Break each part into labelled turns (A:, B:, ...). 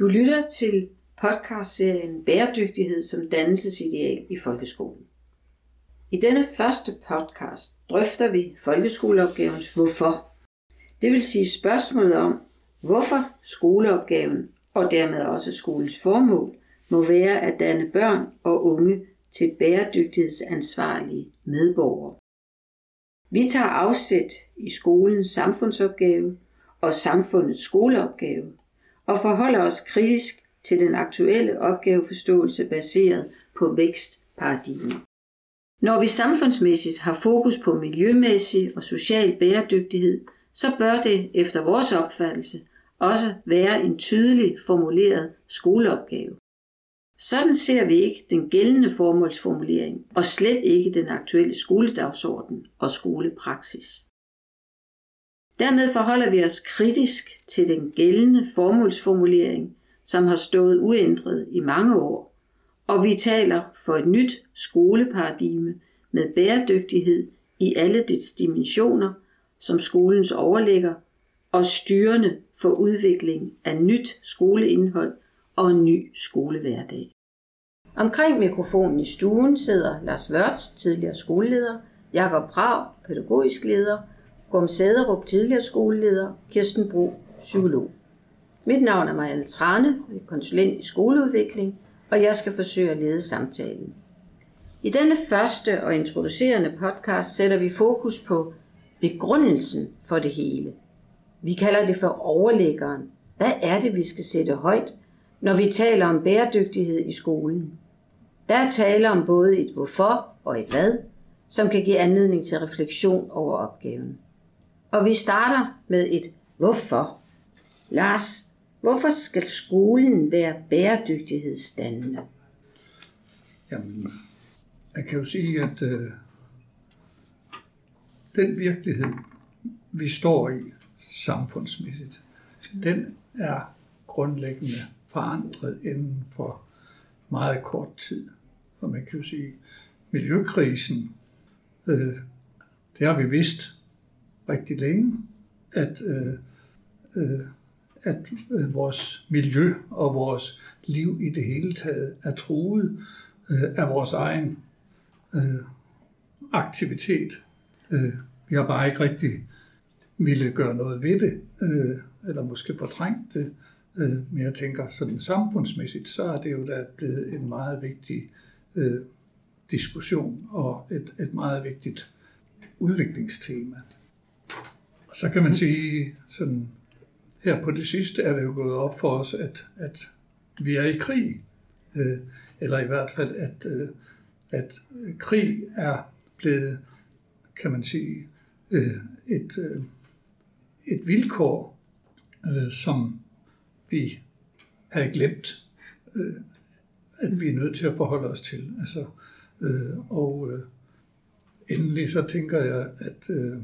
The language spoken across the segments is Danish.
A: Du lytter til podcastserien Bæredygtighed som dannelsesideal i folkeskolen. I denne første podcast drøfter vi folkeskoleopgavens hvorfor. Det vil sige spørgsmålet om, hvorfor skoleopgaven og dermed også skolens formål må være at danne børn og unge til bæredygtighedsansvarlige medborgere. Vi tager afsæt i skolens samfundsopgave og samfundets skoleopgave og forholder os kritisk til den aktuelle opgaveforståelse baseret på vækstparadigmer. Når vi samfundsmæssigt har fokus på miljømæssig og social bæredygtighed, så bør det efter vores opfattelse også være en tydelig formuleret skoleopgave. Sådan ser vi ikke den gældende formålsformulering, og slet ikke den aktuelle skoledagsorden og skolepraksis. Dermed forholder vi os kritisk til den gældende formålsformulering, som har stået uændret i mange år, og vi taler for et nyt skoleparadigme med bæredygtighed i alle dets dimensioner, som skolens overligger, og styrende for udvikling af nyt skoleindhold og en ny skolehverdag. Omkring mikrofonen i stuen sidder Lars Wørts, tidligere skoleleder, Jakob Prag, pædagogisk leder, Gorm Sæderup, tidligere skoleleder, Kirsten Bro, psykolog. Mit navn er Marianne Trane, konsulent i skoleudvikling, og jeg skal forsøge at lede samtalen. I denne første og introducerende podcast sætter vi fokus på begrundelsen for det hele. Vi kalder det for overlæggeren. Hvad er det, vi skal sætte højt, når vi taler om bæredygtighed i skolen? Der er tale om både et hvorfor og et hvad, som kan give anledning til refleksion over opgaven. Og vi starter med et hvorfor. Lars, hvorfor skal skolen være bæredygtighedsdannende?
B: Jamen, jeg kan jo sige, at øh, den virkelighed, vi står i samfundsmæssigt, den er grundlæggende forandret inden for meget kort tid. Og man kan jo sige, miljøkrisen, øh, det har vi vidst rigtig længe, at, øh, øh, at øh, vores miljø og vores liv i det hele taget er truet øh, af vores egen øh, aktivitet. Øh, vi har bare ikke rigtig ville gøre noget ved det, øh, eller måske fortrængt det. Øh, men jeg tænker sådan samfundsmæssigt, så er det jo da blevet en meget vigtig øh, diskussion og et, et meget vigtigt udviklingstema. Så kan man sige, sådan, her på det sidste er det jo gået op for os, at, at vi er i krig. Øh, eller i hvert fald, at, øh, at krig er blevet, kan man sige, øh, et, øh, et vilkår, øh, som vi havde glemt, øh, at vi er nødt til at forholde os til. Altså, øh, og øh, endelig så tænker jeg, at øh,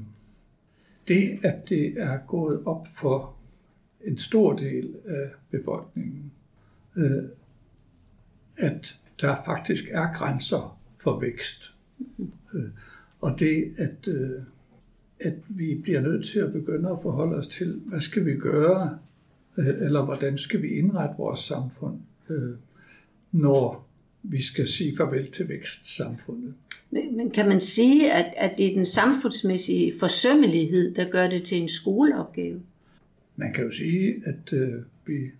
B: det, at det er gået op for en stor del af befolkningen, øh, at der faktisk er grænser for vækst. Øh, og det, at, øh, at vi bliver nødt til at begynde at forholde os til, hvad skal vi gøre, øh, eller hvordan skal vi indrette vores samfund, øh, når vi skal sige farvel til vækstsamfundet.
A: Men, kan man sige, at, at det er den samfundsmæssige forsømmelighed, der gør det til en skoleopgave?
B: Man kan jo sige, at øh, vi,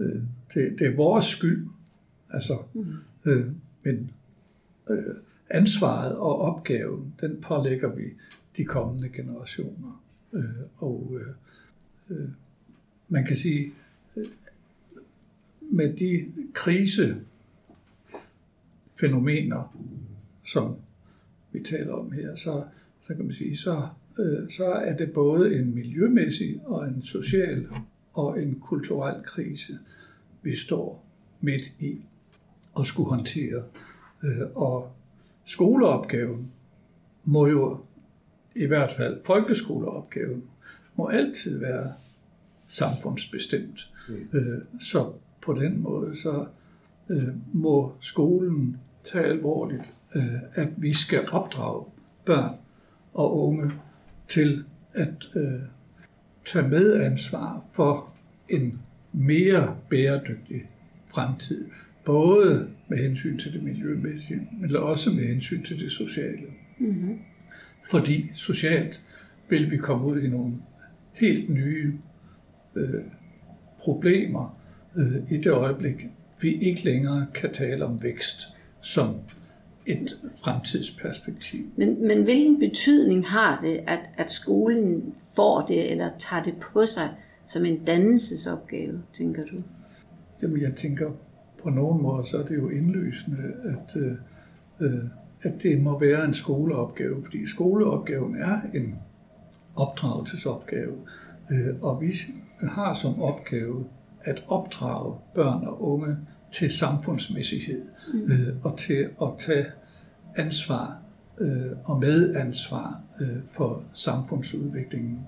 B: øh, det, det er vores skyld, altså, mm. øh, men øh, ansvaret og opgaven, den pålægger vi de kommende generationer. Øh, og øh, øh, man kan sige, øh, med de krisefænomener, som vi taler om her, så, så kan man sige, så, øh, så er det både en miljømæssig og en social og en kulturel krise, vi står midt i og skulle håndtere. Øh, og skoleopgaven må jo, i hvert fald folkeskoleopgaven, må altid være samfundsbestemt. Mm. Øh, så på den måde, så øh, må skolen tage alvorligt, at vi skal opdrage børn og unge til at øh, tage medansvar for en mere bæredygtig fremtid. Både med hensyn til det miljømæssige, men også med hensyn til det sociale. Mm-hmm. Fordi socialt vil vi komme ud i nogle helt nye øh, problemer øh, i det øjeblik, vi ikke længere kan tale om vækst som et fremtidsperspektiv.
A: Men, men hvilken betydning har det, at, at skolen får det eller tager det på sig som en dannelsesopgave, tænker du?
B: Jamen jeg tænker, på nogen måde, så er det jo indlysende, at, øh, øh, at det må være en skoleopgave, fordi skoleopgaven er en opdragelsesopgave, øh, og vi har som opgave at opdrage børn og unge til samfundsmæssighed mm. øh, og til at tage ansvar øh, og medansvar øh, for samfundsudviklingen.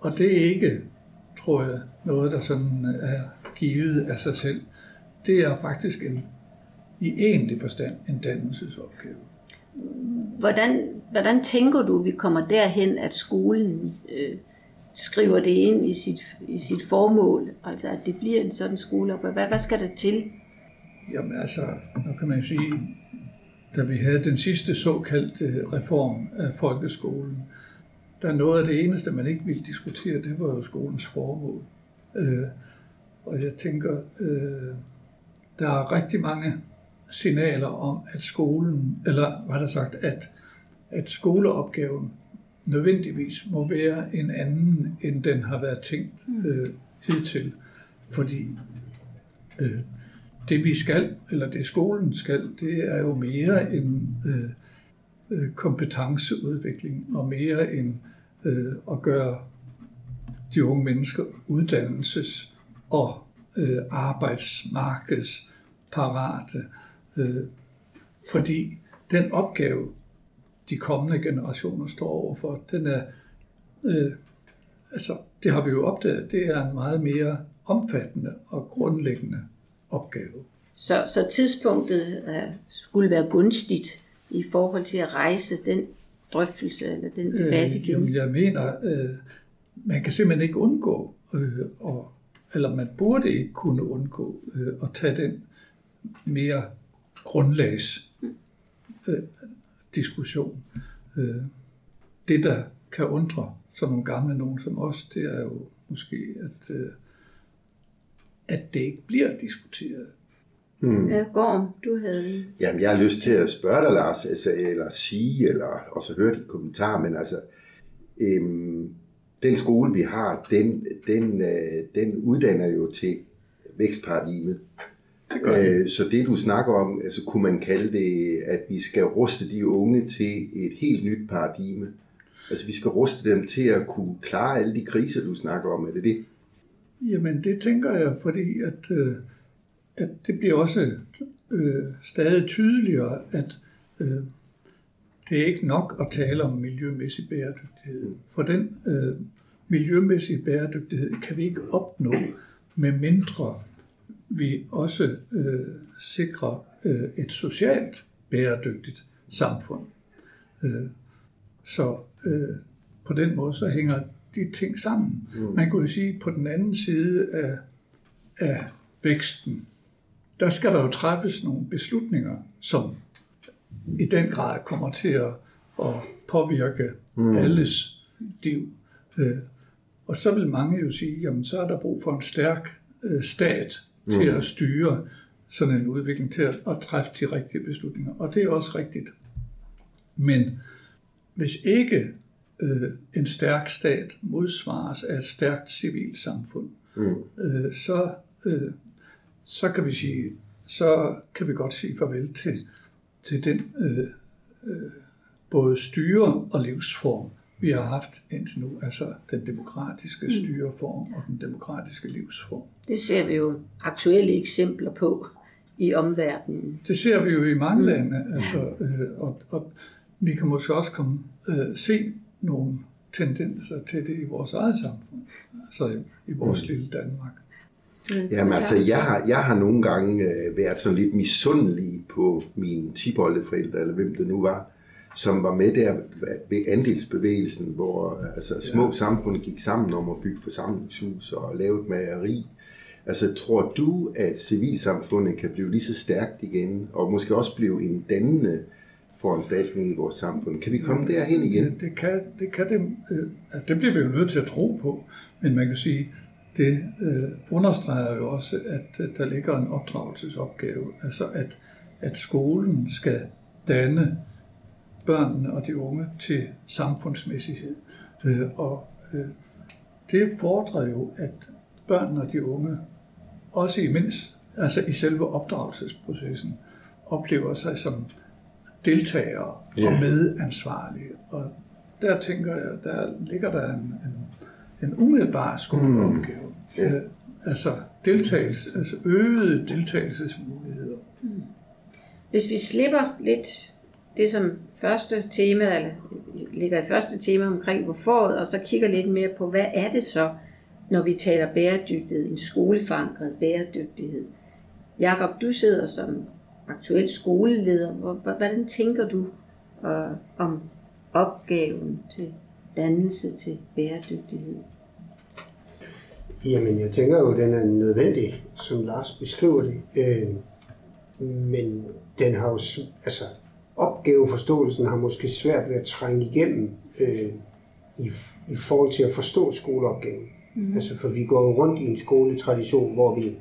B: Og det er ikke, tror jeg, noget, der sådan er givet af sig selv. Det er faktisk en, i egentlig forstand en dannelsesopgave.
A: Hvordan, hvordan tænker du, vi kommer derhen, at skolen øh, skriver det ind i sit, i sit formål, altså at det bliver en sådan skoleopgave? Hvad, hvad skal der til?
B: Jamen altså, nu kan man jo sige, da vi havde den sidste såkaldte reform af folkeskolen, der noget af det eneste, man ikke ville diskutere, det var jo skolens formål. Øh, og jeg tænker, øh, der er rigtig mange signaler om, at skolen, eller hvad der sagt, at, at skoleopgaven nødvendigvis må være en anden, end den har været tænkt øh, hidtil. Fordi øh, det vi skal, eller det skolen skal, det er jo mere en øh, øh kompetenceudvikling og mere end øh, at gøre de unge mennesker uddannelses- og øh, arbejdsmarkedsparate. Øh, fordi den opgave, de kommende generationer står overfor, den er, øh, altså det har vi jo opdaget, det er en meget mere omfattende og grundlæggende opgave.
A: Så, så tidspunktet uh, skulle være gunstigt i forhold til at rejse den drøftelse eller den debat øh, igen?
B: Øh, jamen, jeg mener, øh, man kan simpelthen ikke undgå, øh, og, eller man burde ikke kunne undgå øh, at tage den mere grundlags øh, diskussion. Øh, det, der kan undre som nogle gamle nogen som os, det er jo måske, at øh, at det ikke bliver diskuteret.
A: Hmm. Ja, Gorm, du havde...
C: Jamen, jeg har lyst til at spørge dig, Lars, altså, eller sige, eller også høre dit kommentar, men altså, øhm, den skole, vi har, den, den, øh, den uddanner jo til vækstparadigmet. Det øh, så det, du snakker om, altså, kunne man kalde det, at vi skal ruste de unge til et helt nyt paradigme. Altså, vi skal ruste dem til at kunne klare alle de kriser, du snakker om. Er det det?
B: Jamen det tænker jeg, fordi at, øh, at det bliver også øh, stadig tydeligere, at øh, det er ikke nok at tale om miljømæssig bæredygtighed. For den øh, miljømæssige bæredygtighed kan vi ikke opnå, med mindre vi også øh, sikrer øh, et socialt bæredygtigt samfund. Øh, så øh, på den måde så hænger de ting sammen. Mm. Man kunne jo sige, på den anden side af, af væksten, der skal der jo træffes nogle beslutninger, som i den grad kommer til at, at påvirke mm. alles liv. Øh, og så vil mange jo sige, jamen så er der brug for en stærk øh, stat mm. til at styre sådan en udvikling, til at, at træffe de rigtige beslutninger. Og det er også rigtigt. Men hvis ikke øh, en stærk stat modsvares af et stærkt civilt samfund, mm. øh, så, øh, så kan vi sige, så kan vi godt sige farvel til, til den øh, øh, både styre og livsform, vi har haft indtil nu, altså den demokratiske mm. styreform og den demokratiske livsform.
A: Det ser vi jo aktuelle eksempler på i omverdenen.
B: Det ser vi jo i mange mm. lande, altså, øh, og, og vi kan måske også komme, øh, se nogle tendenser til det i vores eget samfund, altså i, vores mm. lille Danmark.
C: Jamen altså, jeg har, jeg har nogle gange øh, været sådan lidt misundelig på mine tiboldeforældre, eller hvem det nu var, som var med der ved andelsbevægelsen, hvor altså, små ja. samfund gik sammen om at bygge forsamlingshus og lave et mageri. Altså, tror du, at civilsamfundet kan blive lige så stærkt igen, og måske også blive en dannende foranstaltning i vores samfund? Kan vi komme derhen igen?
B: Det, det kan det. Kan det, øh, altså, det bliver vi jo nødt til at tro på, men man kan sige, det øh, understreger jo også, at der ligger en opdragelsesopgave, altså at, at skolen skal danne børnene og de unge til samfundsmæssighed. Øh, og øh, det fordrer jo, at børnene og de unge, også imens, altså i selve opdragelsesprocessen, oplever sig som deltagere yeah. og medansvarlige. Og der tænker jeg, der ligger der en, en, en umiddelbar skoleopgave. Mm. Yeah. Øh, altså deltagelse, altså øgede deltagelsesmuligheder. Mm.
A: Hvis vi slipper lidt det som første tema, eller ligger i første tema omkring hvorfor, og så kigger lidt mere på, hvad er det så, når vi taler bæredygtighed, en skoleforankret bæredygtighed. Jakob, du sidder som aktuel skoleleder. Hvordan tænker du uh, om opgaven til dannelse til bæredygtighed?
D: Jamen, jeg tænker jo, at den er nødvendig, som Lars beskriver det. Øh, men den har jo, altså, opgaveforståelsen har måske svært ved at trænge igennem øh, i, i forhold til at forstå skoleopgaven. Mm. Altså, for vi går rundt i en skoletradition, hvor vi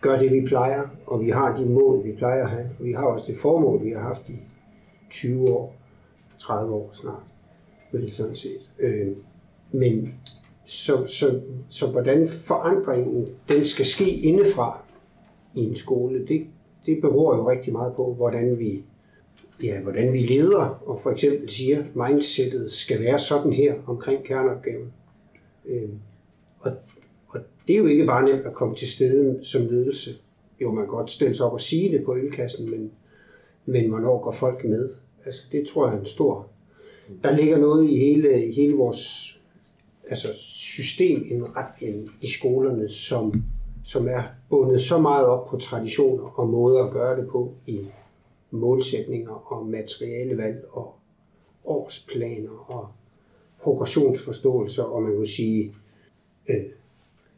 D: gør det, vi plejer, og vi har de mål, vi plejer at have. Og vi har også det formål, vi har haft i 20 år, 30 år snart, vel sådan set. Øh, men så, så, så hvordan forandringen den skal ske indefra i en skole, det, det beror jo rigtig meget på, hvordan vi, ja, hvordan vi leder, og for eksempel siger, mindsetet skal være sådan her omkring kerneopgaven. Øh, og det er jo ikke bare nemt at komme til stede som ledelse. Jo, man kan godt stille sig op og sige det på ølkassen, men, men hvornår går folk med? Altså, det tror jeg er en stor... Der ligger noget i hele, i hele vores altså systemindretning i skolerne, som, som er bundet så meget op på traditioner og måder at gøre det på i målsætninger og materialevalg og årsplaner og progressionsforståelser, og man kan sige, øh,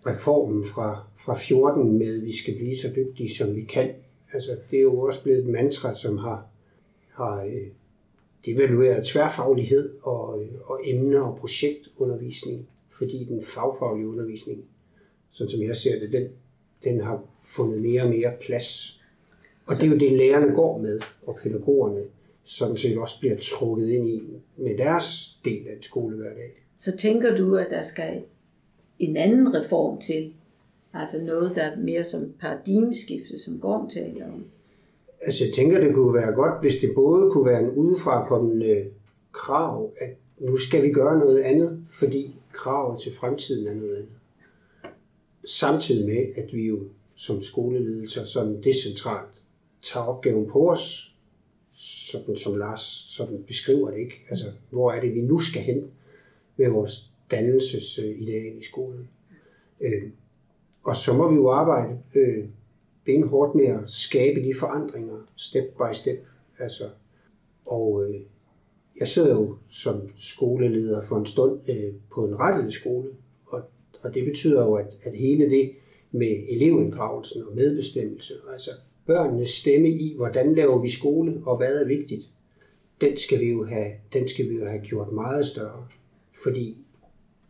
D: reformen fra, fra 14 med, at vi skal blive så dygtige, som vi kan. Altså, det er jo også blevet et mantra, som har, har øh, devalueret tværfaglighed og, øh, og emne- og projektundervisning, fordi den fagfaglige undervisning, sådan som jeg ser det, den, den har fundet mere og mere plads. Og det er jo det, lærerne går med, og pædagogerne som set også bliver trukket ind i med deres del af en skolehverdag.
A: Så tænker du, at der skal en anden reform til. Altså noget, der er mere som paradigmeskifte, som Gorm taler om.
D: Altså jeg tænker, det kunne være godt, hvis det både kunne være en udefrakommende krav, at nu skal vi gøre noget andet, fordi kravet til fremtiden er noget andet. Samtidig med, at vi jo som skoleledelser sådan decentralt tager opgaven på os, sådan som Lars sådan beskriver det, ikke? Altså, hvor er det, vi nu skal hen med vores dannelsesideal i skolen. Øh, og så må vi jo arbejde øh, benhårdt med at skabe de forandringer, step by step. Altså, og øh, jeg sidder jo som skoleleder for en stund øh, på en rettighedsskole, og, og det betyder jo, at, at hele det med elevinddragelsen og medbestemmelse, altså børnenes stemme i, hvordan laver vi skole, og hvad er vigtigt, den skal vi jo have, den skal vi jo have gjort meget større. Fordi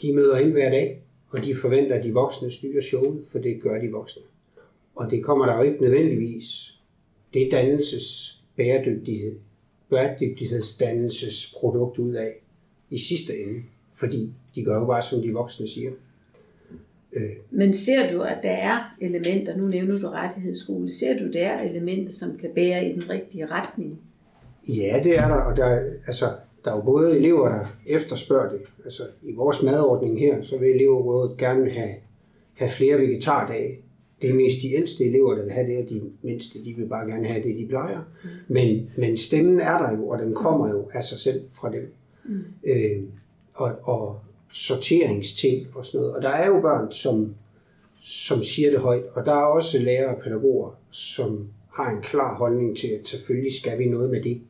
D: de møder ind hver dag, og de forventer, at de voksne styrer showet, for det gør de voksne. Og det kommer der jo ikke nødvendigvis. Det er dannelses bæredygtighed, bæredygtighedsdannelses produkt ud af i sidste ende, fordi de gør jo bare, som de voksne siger.
A: Øh. Men ser du, at der er elementer, nu nævner du rettighedsskole, ser du, der er elementer, som kan bære i den rigtige retning?
D: Ja, det er der, og der, altså, der er jo både elever, der efterspørger det. Altså i vores madordning her, så vil elevrådet gerne have, have flere vegetardage. Det er mest de ældste elever, der vil have det, og de mindste, de vil bare gerne have det, de plejer. Mm. Men, men stemmen er der jo, og den kommer jo af sig selv fra dem. Mm. Øh, og, og sorteringsting og sådan noget. Og der er jo børn, som, som siger det højt, og der er også lærere og pædagoger, som har en klar holdning til, at selvfølgelig skal vi noget med det.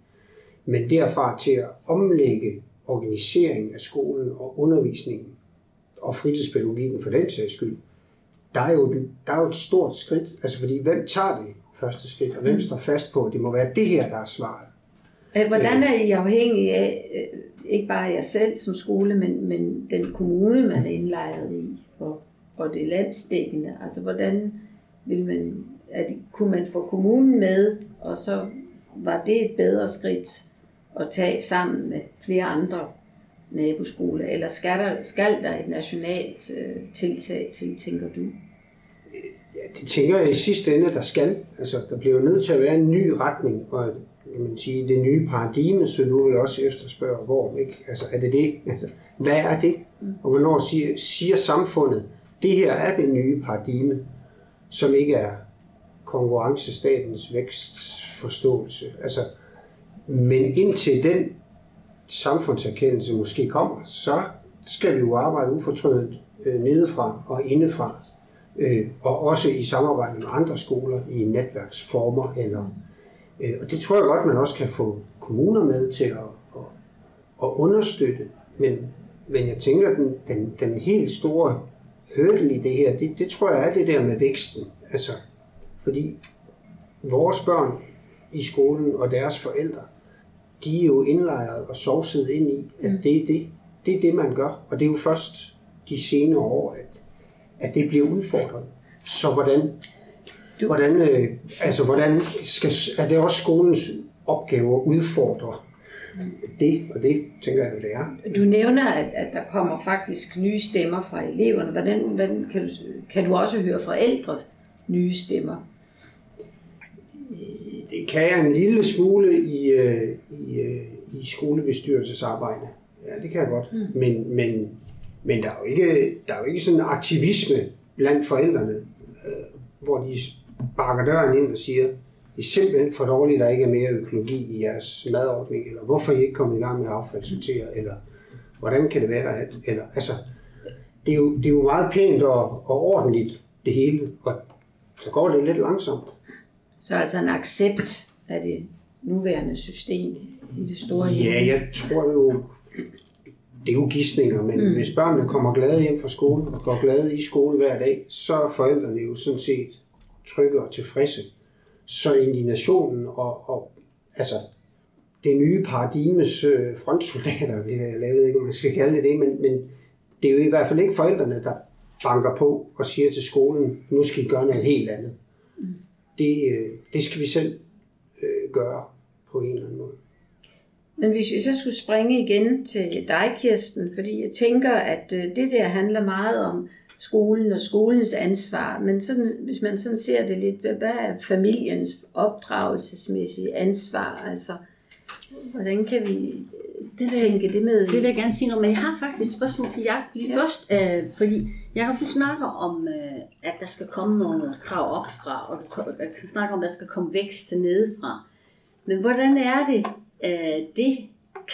D: Men derfra til at omlægge organiseringen af skolen og undervisningen og fritidspædagogikken for den sags skyld, der er, jo, der er jo et stort skridt, altså fordi hvem tager det første skridt, og hvem
A: Mm.
D: står fast på, at det må være det her, der er svaret.
A: Øh, Hvordan er I afhængige af, øh, ikke bare jer selv som skole, men, men den kommune, man er indlejret i, og, og det landsdækkende? Altså, hvordan vil man, at, kunne man få kommunen med, og så var det et bedre skridt at tage sammen med flere andre naboskoler, eller skal der, skal der et nationalt øh, tiltag til, tænker du?
D: Ja, det tænker jeg i sidste ende, der skal. Altså, der bliver jo nødt til at være en ny retning, og kan man sige, det nye paradigme, så nu vil jeg også efterspørge, hvor, ikke? Altså, er det det? Altså, hvad er det? Og hvornår siger, siger samfundet, det her er det nye paradigme, som ikke er konkurrencestatens vækstforståelse. Altså, men indtil den samfundserkendelse måske kommer, så skal vi jo arbejde ufortrødent øh, nedefra og indefra, øh, og også i samarbejde med andre skoler i netværksformer. Eller, øh, og det tror jeg godt, man også kan få kommuner med til at, at, at understøtte. Men, men jeg tænker, den, den, den helt store hurdle i det her, det, det tror jeg er det der med væksten. Altså, fordi vores børn i skolen og deres forældre, de er jo indlejret og sovset ind i, at det er det, det er det, man gør. Og det er jo først de senere år, at, at det bliver udfordret. Så hvordan,
A: Du-
D: hvordan, øh, altså hvordan skal, er det også skolens opgave at udfordre det, og det tænker jeg det er.
A: Du nævner, at, at der kommer faktisk nye stemmer fra eleverne. Hvordan, hvordan kan, du, kan du også høre forældre nye stemmer?
D: Det kan jeg en lille smule i, øh, i, øh, i skolebestyrelsesarbejde. Ja, det kan jeg godt. Mm. Men, men, men der, er jo ikke, der er jo ikke sådan en aktivisme blandt forældrene, øh, hvor de sparker døren ind og siger, det er simpelthen for dårligt, at der ikke er mere økologi i jeres madordning, eller hvorfor er I ikke kommet i gang med at affaldssortere, eller hvordan kan det være, at, eller, altså, det er, jo, det er jo meget pænt og, og ordentligt, det hele, og så går det lidt langsomt.
A: Så altså en accept af det nuværende system i det store hele.
D: Ja, jeg tror jo, det er jo gidsninger, men mm. hvis børnene kommer glade hjem fra skole og går glade i skole hver dag, så er forældrene jo sådan set trygge og tilfredse. Så indignationen og, og altså det nye paradigmes øh, frontsoldater, jeg ved ikke, om man skal kalde det det, men, men det er jo i hvert fald ikke forældrene, der banker på og siger til skolen, nu skal I gøre noget helt andet. Det, øh, det skal vi selv øh, gøre på en eller anden måde.
A: Men hvis vi så skulle springe igen til dig, Kirsten, fordi jeg tænker, at øh, det der handler meget om skolen og skolens ansvar, men sådan, hvis man sådan ser det lidt, hvad er familiens opdragelsesmæssige ansvar? Altså, hvordan kan vi
E: det vil-
A: tænke det med?
E: Det vil jeg gerne sige noget, men jeg har faktisk et spørgsmål til jer lige
A: Ja.
E: først, øh, fordi Jacob, du snakker om, øh, at der skal komme nogle krav op fra, og du du snakker om, at der skal komme vækst nedefra. Men hvordan er det, øh, det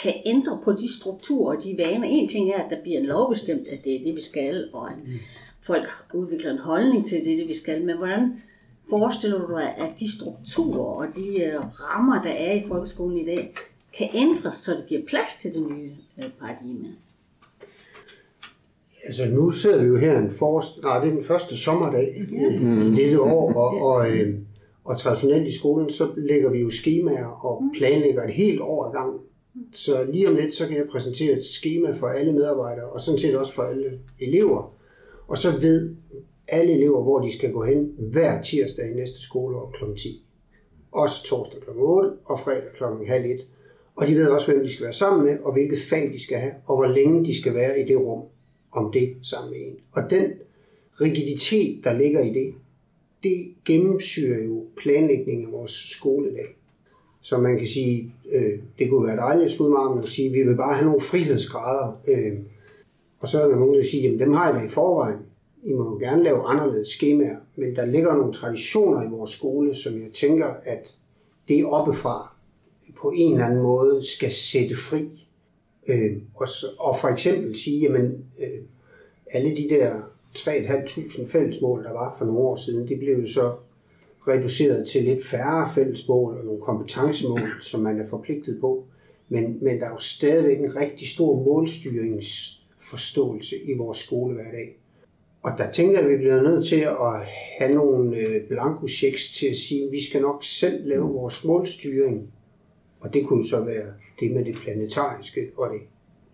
E: kan ændre på de strukturer og de vaner? En ting er, at der bliver en lovbestemt, at det er det, vi skal, og at folk udvikler en holdning til, at det er det, vi skal. Men hvordan forestiller du dig, at de strukturer og de øh, rammer, der er i folkeskolen i dag, kan ændres, så det giver plads til det nye øh, paradigme?
D: Altså nu sidder vi jo her en forrest, nej, det er den første sommerdag i dette år, og, og, øh, og traditionelt i skolen, så lægger vi jo skemaer og planlægger et helt år ad gangen. Så lige om lidt, så kan jeg præsentere et schema for alle medarbejdere, og sådan set også for alle elever. Og så ved alle elever, hvor de skal gå hen hver tirsdag i næste skoleår kl. 10. Også torsdag kl. 8 og fredag kl. halv 1. Og de ved også, hvem de skal være sammen med, og hvilket fag de skal have, og hvor længe de skal være i det rum om det sammen med en. Og den rigiditet, der ligger i det, det gennemsyrer jo planlægningen af vores skoledag. Så man kan sige, øh, det kunne være dejligt at skulle med armen og sige, vi vil bare have nogle frihedsgrader. Øh, og så er der nogen, der siger, jamen dem har jeg da i forvejen. I må jo gerne lave anderledes skemaer, men der ligger nogle traditioner i vores skole, som jeg tænker, at det er oppefra på en eller anden måde skal sætte fri. Øh, og, og for eksempel sige, jamen øh, alle de der 3.500 fællesmål, der var for nogle år siden, det blev jo så reduceret til lidt færre fællesmål og nogle kompetencemål, som man er forpligtet på. Men, men der er jo stadigvæk en rigtig stor målstyringsforståelse i vores skole hver dag. Og der tænker jeg, at vi bliver nødt til at have nogle øh, blanko checks til at sige, at vi skal nok selv lave vores målstyring. Og det kunne så være det med det planetariske og det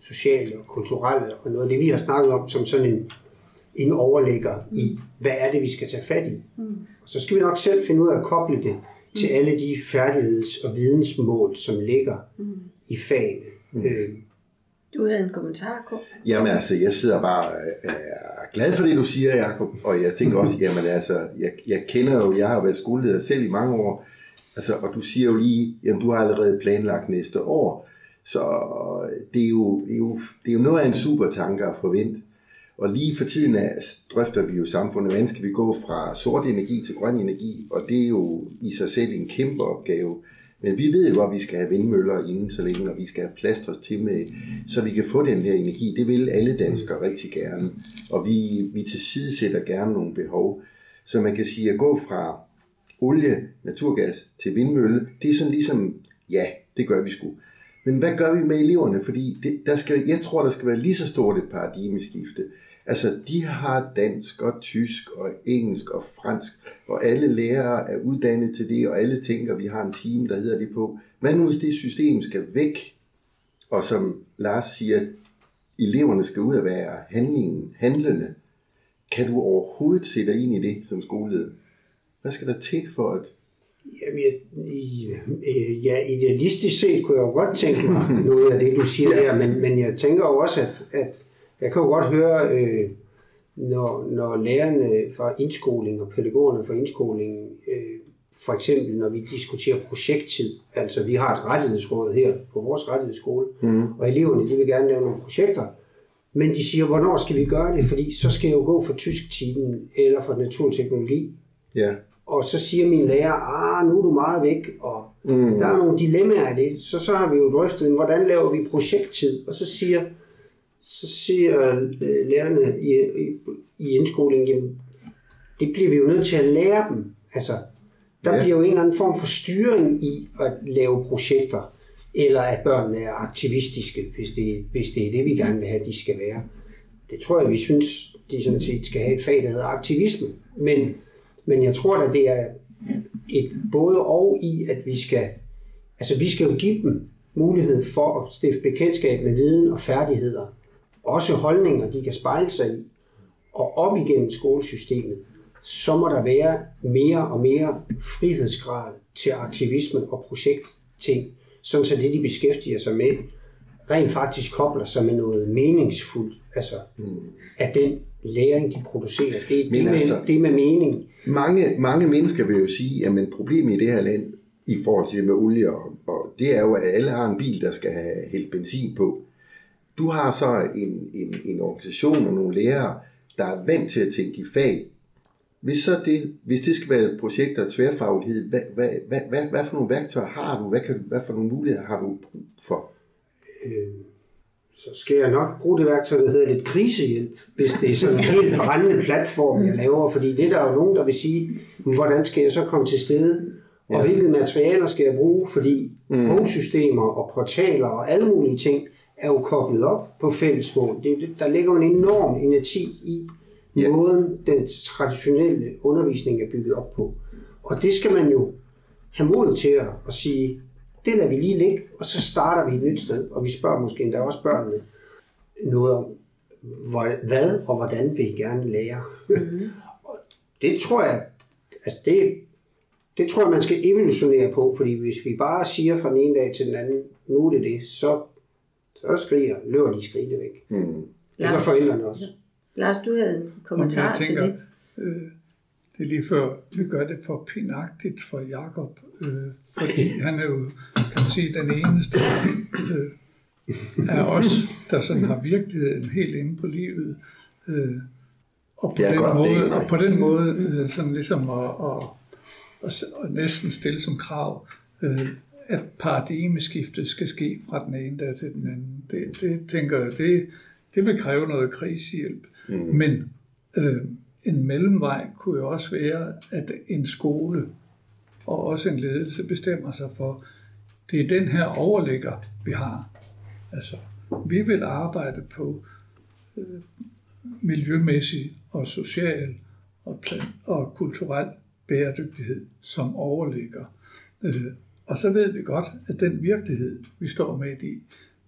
D: sociale og kulturelle, og noget af det, vi har snakket om som sådan en, en overlægger i, hvad er det, vi skal tage fat i. Mm. Og så skal vi nok selv finde ud af at koble det til alle de færdigheds- og vidensmål, som ligger mm. i fagene. Mm. Øh,
A: Du havde en kommentar, Kåre?
C: Jamen altså, jeg sidder bare øh, er glad for det, du siger, Jacob. Og jeg tænker også, jamen altså, jeg, jeg kender jo, jeg har været skoleleder selv i mange år. Altså, og du siger jo lige, jamen du har allerede planlagt næste år. Så det er jo, det er jo, det er jo noget af en super tanke at forvente. Og lige for tiden af, drøfter vi jo samfundet, hvordan skal vi gå fra sort energi til grøn energi, og det er jo i sig selv en kæmpe opgave. Men vi ved jo, at vi skal have vindmøller inden så længe, og vi skal have plastres til med, så vi kan få den her energi. Det vil alle danskere rigtig gerne, og vi, vi tilsidesætter gerne nogle behov. Så man kan sige, at gå fra olie, naturgas til vindmølle, det er sådan ligesom, ja, det gør vi sgu. Men hvad gør vi med eleverne? Fordi det, der skal, jeg tror, der skal være lige så stort et paradigmeskifte. Altså, de har dansk og tysk og engelsk og fransk, og alle lærere er uddannet til det, og alle tænker, vi har en team, der hedder det på. Hvad nu hvis det system skal væk? Og som Lars siger, eleverne skal ud at være handlingen, handlende. Kan du overhovedet sætte dig ind i det som skoleleder? Hvad skal der til for at
D: Jamen, jeg, øh, ja, idealistisk set kunne jeg jo godt tænke mig noget af det, du siger der, men, men jeg tænker jo også, at, at jeg kan jo godt høre, øh, når, når lærerne fra indskoling og pædagogerne fra indskoling, øh, for eksempel når vi diskuterer projekttid, altså vi har et rettighedsråd her på vores rettighedsskole, mm. og eleverne de vil gerne lave nogle projekter, men de siger, hvornår skal vi gøre det, fordi så skal jeg jo gå for tysk timen eller for naturteknologi.
C: Ja.
D: Og så siger min lærer, ah, nu er du meget væk, og mm. der er nogle dilemmaer i det. Så, så har vi jo drøftet, hvordan laver vi projekttid? Og så siger, så siger øh, lærerne i, i, i indskolingen, jamen, det bliver vi jo nødt til at lære dem. Altså, der ja. bliver jo en eller anden form for styring i at lave projekter, eller at børnene er aktivistiske, hvis det, hvis det er det, vi gerne vil have, de skal være. Det tror jeg, vi synes, de sådan set skal have et fag, der hedder aktivisme. Men men jeg tror at det er et både og i, at vi skal, altså vi skal jo give dem mulighed for at stifte bekendtskab med viden og færdigheder. Også holdninger, de kan spejle sig i. Og op igennem skolesystemet, så må der være mere og mere frihedsgrad til aktivisme og projektting, sådan så det, de beskæftiger sig med, rent faktisk kobler sig med noget meningsfuldt, altså mm. at den læring, de producerer, det, det, altså, med, det med mening.
C: Mange, mange mennesker vil jo sige, at problemet i det her land, i forhold til med olie, og, og det er jo, at alle har en bil, der skal have helt benzin på. Du har så en, en, en organisation og nogle lærere, der er vant til at tænke i fag. Hvis, så det, hvis det skal være et projekt af tværfaglighed, hvad, hvad, hvad, hvad, hvad for nogle værktøjer har du? Hvad, kan, hvad for nogle muligheder har du brug for?
D: Øh, så skal jeg nok bruge det værktøj, der hedder lidt krisehjælp, hvis det er sådan en helt brændende platform, jeg laver. Fordi det der er jo nogen, der vil sige, hvordan skal jeg så komme til stede? Og ja. hvilke materialer skal jeg bruge? Fordi mm. og portaler og alle mulige ting er jo koblet op på fællesmål. Det, der ligger en enorm energi i ja. måden, den traditionelle undervisning er bygget op på. Og det skal man jo have mod til at, at sige, det lader vi lige ligge, og så starter vi et nyt sted, og vi spørger måske endda også børnene noget om, hvad og hvordan vil I gerne lære. Mm-hmm. og det tror jeg, altså det, det tror jeg, man skal evolutionere på, fordi hvis vi bare siger fra den ene dag til den anden, nu er det det, så, så skriger, løber de skrigende væk. Mm. Det gør forældrene også.
A: Lars, du havde en kommentar tænker, til det. Øh,
B: det er lige før, vi gør det for pinagtigt for Jakob, øh, fordi han er jo, kan man sige, den eneste øh, af os, der sådan har virkeligheden helt inde på livet. Øh, og, på den godt, måde, og på den måde øh, sådan ligesom at, at, at, at næsten stille som krav, øh, at paradigmeskiftet skal ske fra den ene dag til den anden. Det, det tænker jeg, det, det vil kræve noget krisehjælp. Mm. Men øh, en mellemvej kunne jo også være, at en skole og også en ledelse bestemmer sig for, det er den her overligger, vi har. Altså, vi vil arbejde på øh, miljømæssig og social og, plan- og kulturel bæredygtighed, som overligger. Øh, og så ved vi godt, at den virkelighed, vi står med i,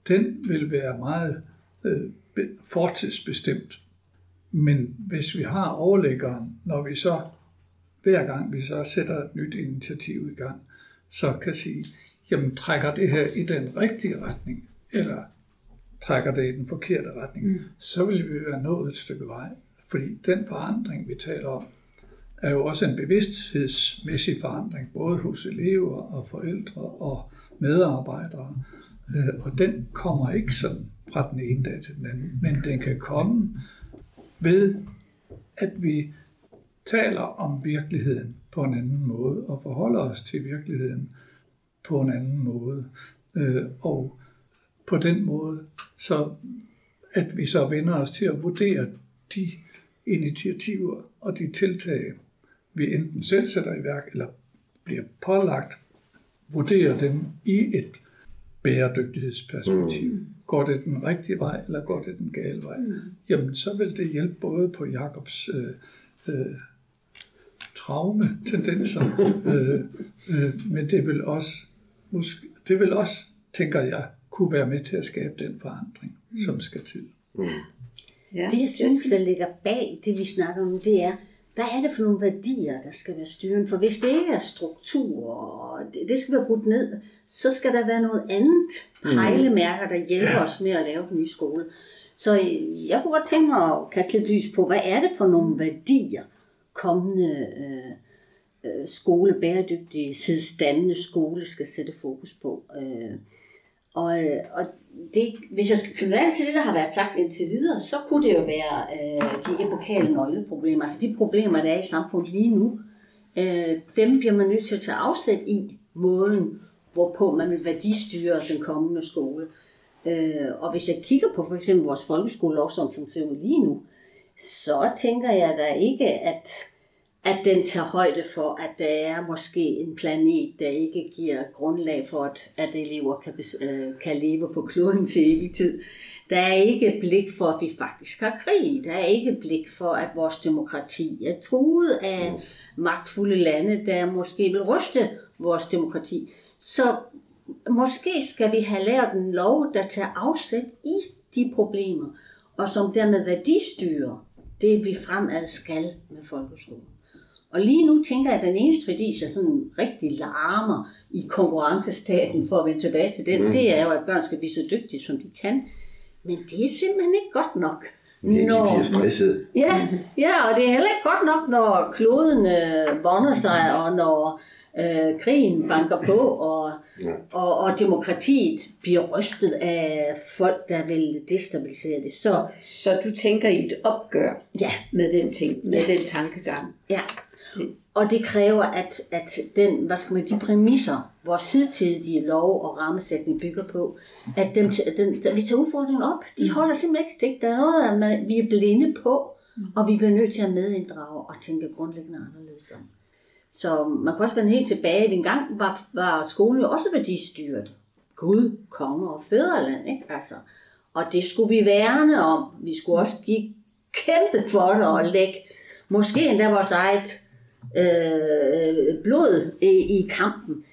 B: den vil være meget øh, be- fortidsbestemt. Men hvis vi har overlæggeren, når vi så hver gang vi så sætter et nyt initiativ i gang, så kan sige, jamen trækker det her i den rigtige retning, eller trækker det i den forkerte retning, mm. så vil vi være nået et stykke vej. Fordi den forandring, vi taler om, er jo også en bevidsthedsmæssig forandring, både hos elever og forældre og medarbejdere. Øh, Og den kommer ikke sådan fra den ene dag til den anden, men den kan komme ved, at vi taler om virkeligheden på en anden måde og forholder os til virkeligheden på en anden måde. Øh, Og på den måde, så at vi så vender os til at vurdere de initiativer og de tiltag, vi enten selv sætter i værk eller bliver pålagt, vurdere dem i et bæredygtighedsperspektiv. Mm. Går det den rigtige vej, eller går det den gale vej? Mm. Jamen, så vil det hjælpe både på Jakobs øh, øh, traume-tendenser, øh, øh, men det vil også, måske, det vil også, tænker jeg, kunne være med til at skabe den forandring, mm. som skal til.
C: Mm.
A: Ja,
E: Det, jeg synes, der ligger bag det, vi snakker om nu, det er, hvad er det for nogle værdier, der skal være styrende? For hvis det ikke er struktur, og det, det skal være brudt ned, så skal der være noget andet pejlemærker, der hjælper os med at lave den nye skole. Så øh, jeg kunne godt tænke mig at kaste lidt lys på, hvad er det for nogle værdier, kommende øh, øh, skole, bæredygtighedsdannende skole skal sætte fokus på. Øh, og, øh, og det, hvis jeg skal knytte an til det, der har været sagt indtil videre, så kunne det jo være øh, de epokale nøgleproblemer, altså de problemer, der er i samfundet lige nu. Øh, dem bliver man nødt til at tage afsæt i måden, hvorpå man vil værdistyre den kommende skole. Øh, og hvis jeg kigger på for eksempel vores folkeskolelov, som ser ud lige nu, så tænker jeg da ikke, at at den tager højde for, at der er måske en planet, der ikke giver grundlag for, at, at elever kan, øh, kan leve på kloden til evig tid. Der er ikke blik for, at vi faktisk har krig. Der er ikke blik for, at vores demokrati er truet af magtfulde lande, der måske vil ryste vores demokrati. Så måske skal vi have lavet en lov, der tager afsæt i de problemer, og som dermed værdistyrer det, vi fremad skal med folkeskolen. Og lige nu tænker jeg, at den eneste værdi, der sådan rigtig larmer i konkurrencestaten, for at vende tilbage til den, mm. det er jo, at børn skal blive så dygtige, som de kan. Men det er simpelthen ikke godt nok.
C: Ja, de bliver stresset.
E: Ja, ja, og det er heller ikke godt nok, når kloden øh, vonder sig, og når øh, krigen banker på, og,
C: Ja.
E: og, og demokratiet bliver rystet af folk, der vil destabilisere det. Så
A: Så du tænker i et opgør
E: ja,
A: med den ting, med den tankegang.
E: Ja, og det kræver, at, at den, hvad skal man, de præmisser, vores hidtidige lov og rammesætning bygger på, at, dem, at, den, at vi tager udfordringen op. De holder simpelthen ikke stik. Der er noget, at man, vi er blinde på, og vi bliver nødt til at medinddrage og tænke grundlæggende anderledes om. Så man kan også vende helt tilbage. En gang var, var skolen jo også værdistyret. Gud, konge og fædreland, ikke? Altså, og det skulle vi værne om. Vi skulle også give kæmpe for det og lægge måske endda vores eget øh, blod i, i kampen.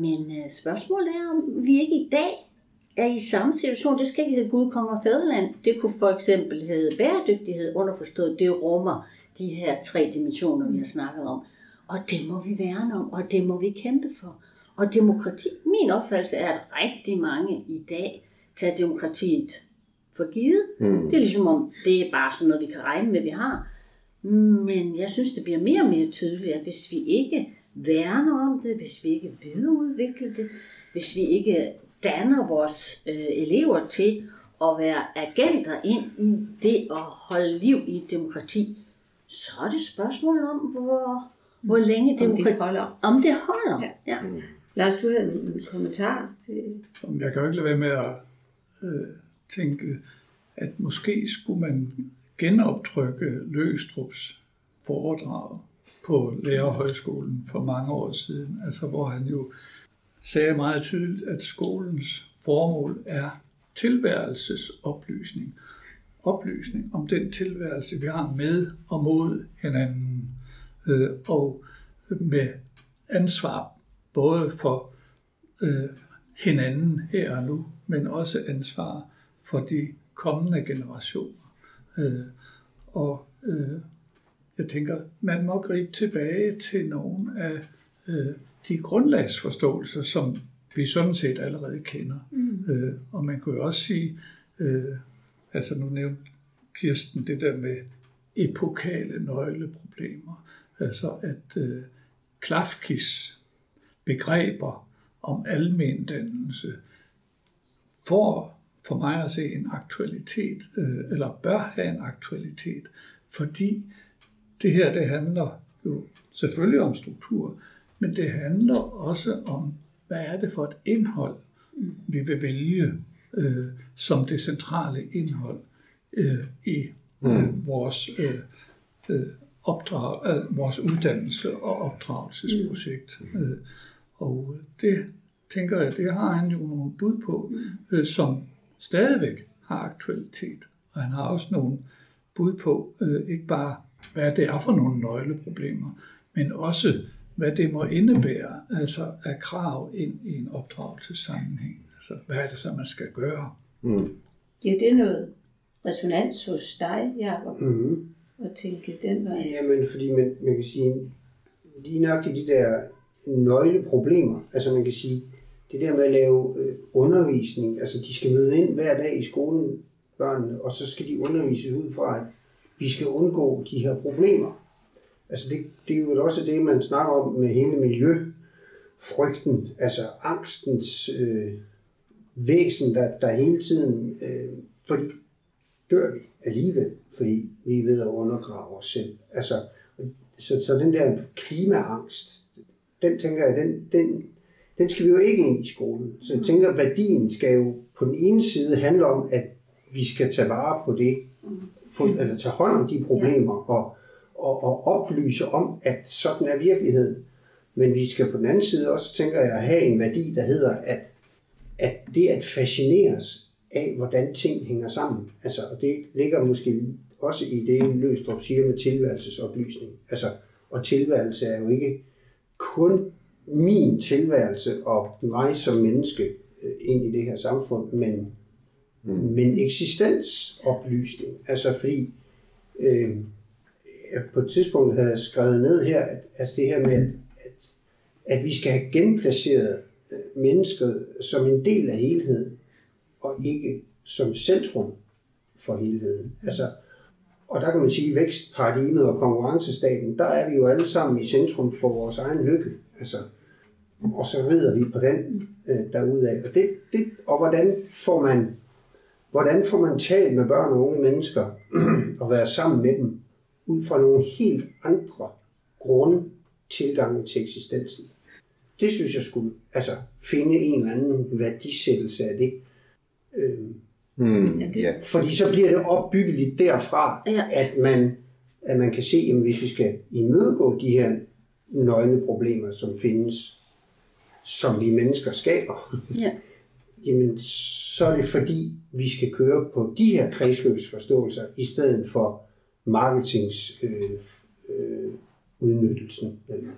E: Men øh, spørgsmålet er, om vi ikke i dag er i samme situation. Det skal ikke hedde Gud, konge og fædreland. Det kunne for eksempel hedde bæredygtighed, underforstået. Det rummer de her tre dimensioner, vi har snakket om. Og det må vi værne om, og det må vi kæmpe for. Og demokrati, min opfattelse er, at rigtig mange i dag tager demokratiet for givet.
C: Mm.
E: Det er ligesom om, det er bare sådan noget, vi kan regne med, vi har. Men jeg synes, det bliver mere og mere tydeligt, at hvis vi ikke værner om det, hvis vi ikke videreudvikler det, hvis vi ikke danner vores øh, elever til at være agenter ind i det at holde liv i et demokrati, så er det et spørgsmål om, hvor, hvor længe
A: Om det
E: demokrati...
A: holder.
E: Om det holder.
A: Ja.
E: Ja.
A: Lars, du havde en kommentar til...
B: Jeg kan jo ikke lade være med at øh, tænke, at måske skulle man genoptrykke Løgstrups foredrag på Lærerhøjskolen for mange år siden, altså hvor han jo sagde meget tydeligt, at skolens formål er tilværelsesoplysning. oplysning om den tilværelse, vi har med og mod hinanden, øh, og med ansvar både for øh, hinanden her og nu, men også ansvar for de kommende generationer. Øh, og øh, jeg tænker, man må gribe tilbage til nogle af øh, de grundlagsforståelser, som vi sådan set allerede kender. Mm. Øh, og man kunne jo også sige, øh, altså nu nævnte Kirsten det der med epokale nøgleproblemer, altså at øh, Klafkis begreber om almendannelse får for mig at se en aktualitet, øh, eller bør have en aktualitet, fordi det her det handler jo selvfølgelig om struktur, men det handler også om, hvad er det for et indhold, vi vil vælge øh, som det centrale indhold øh, i øh, mm. vores øh, øh, opdrag, øh, vores uddannelse og opdragelsesprojekt. Mm. Øh, og det tænker jeg, det har han jo nogle bud på, øh, som stadigvæk har aktualitet. Og han har også nogle bud på, øh, ikke bare hvad det er for nogle nøgleproblemer, men også hvad det må indebære altså af krav ind i en opdragelsessammenhæng. Altså, hvad er det så, man skal gøre?
A: Mm. Giver det noget resonans hos dig, Jacob?
D: Mm.
A: At tænke den vej?
D: Jamen, fordi man, man kan sige, lige nok de der nøgleproblemer, altså man kan sige, det der med at lave øh, undervisning, altså de skal møde ind hver dag i skolen, børnene, og så skal de undervises ud fra, at vi skal undgå de her problemer. Altså det, det er jo også det, man snakker om med hele miljøfrygten, altså angstens øh, væsen, der, der hele tiden, øh, fordi dør vi alligevel, fordi vi er ved at undergrave os selv. Altså, så, så den der klimaangst, den tænker jeg, den, den, den skal vi jo ikke ind i skolen. Så jeg tænker, at værdien skal jo på den ene side handle om, at vi skal tage vare på det, på, altså tage hånd om de problemer og, og, og oplyse om, at sådan er virkeligheden. Men vi skal på den anden side også, tænker jeg, have en værdi, der hedder, at, at det at fascineres af, hvordan ting hænger sammen. Altså, og det ligger måske også i det, Løstrup siger med tilværelsesoplysning. Altså, og tilværelse er jo ikke kun min tilværelse og mig som menneske øh, ind i det her samfund, men, mm. men eksistensoplysning. Altså fordi øh, på et tidspunkt havde jeg skrevet ned her, at altså det her med, at, at vi skal have genplaceret øh, mennesket som en del af helheden, og ikke som centrum for helheden. Altså, og der kan man sige, at vækstparadigmet og konkurrencestaten, der er vi jo alle sammen i centrum for vores egen lykke. Altså, og så rider vi på den øh, derudaf. Og, det, det, og hvordan får man hvordan får man talt med børn og unge mennesker og være sammen med dem ud fra nogle helt andre grunde tilgange til eksistensen. Det synes jeg skulle altså, finde en eller anden værdisættelse af det. Øhm, mm, ja. Fordi så bliver det opbyggeligt derfra, ja. at, man, at man kan se, at hvis vi skal imødegå de her nøgne problemer, som findes, som vi mennesker skaber, ja. jamen så er det fordi, vi skal køre på de her kredsløbsforståelser, i stedet for marketings øh, øh, udnyttelsen. Eller,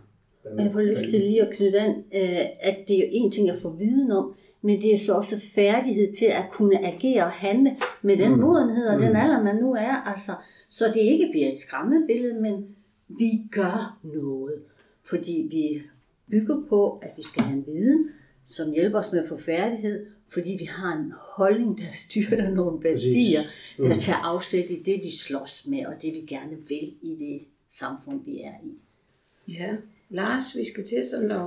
E: jeg får lyst til lige at knytte an, øh, at det er en ting at få viden om, men det er så også færdighed til at kunne agere og handle med den mm. modenhed og mm. den alder, man nu er. Altså, så det ikke bliver et skræmmebillede, men vi gør noget. Fordi vi bygger på, at vi skal have en viden, som hjælper os med at få færdighed, fordi vi har en holdning, der styrer nogle værdier, mm. der tager afsæt i det, vi slås med, og det vi gerne vil i det samfund, vi er i.
A: Ja, Lars, vi skal til sådan at...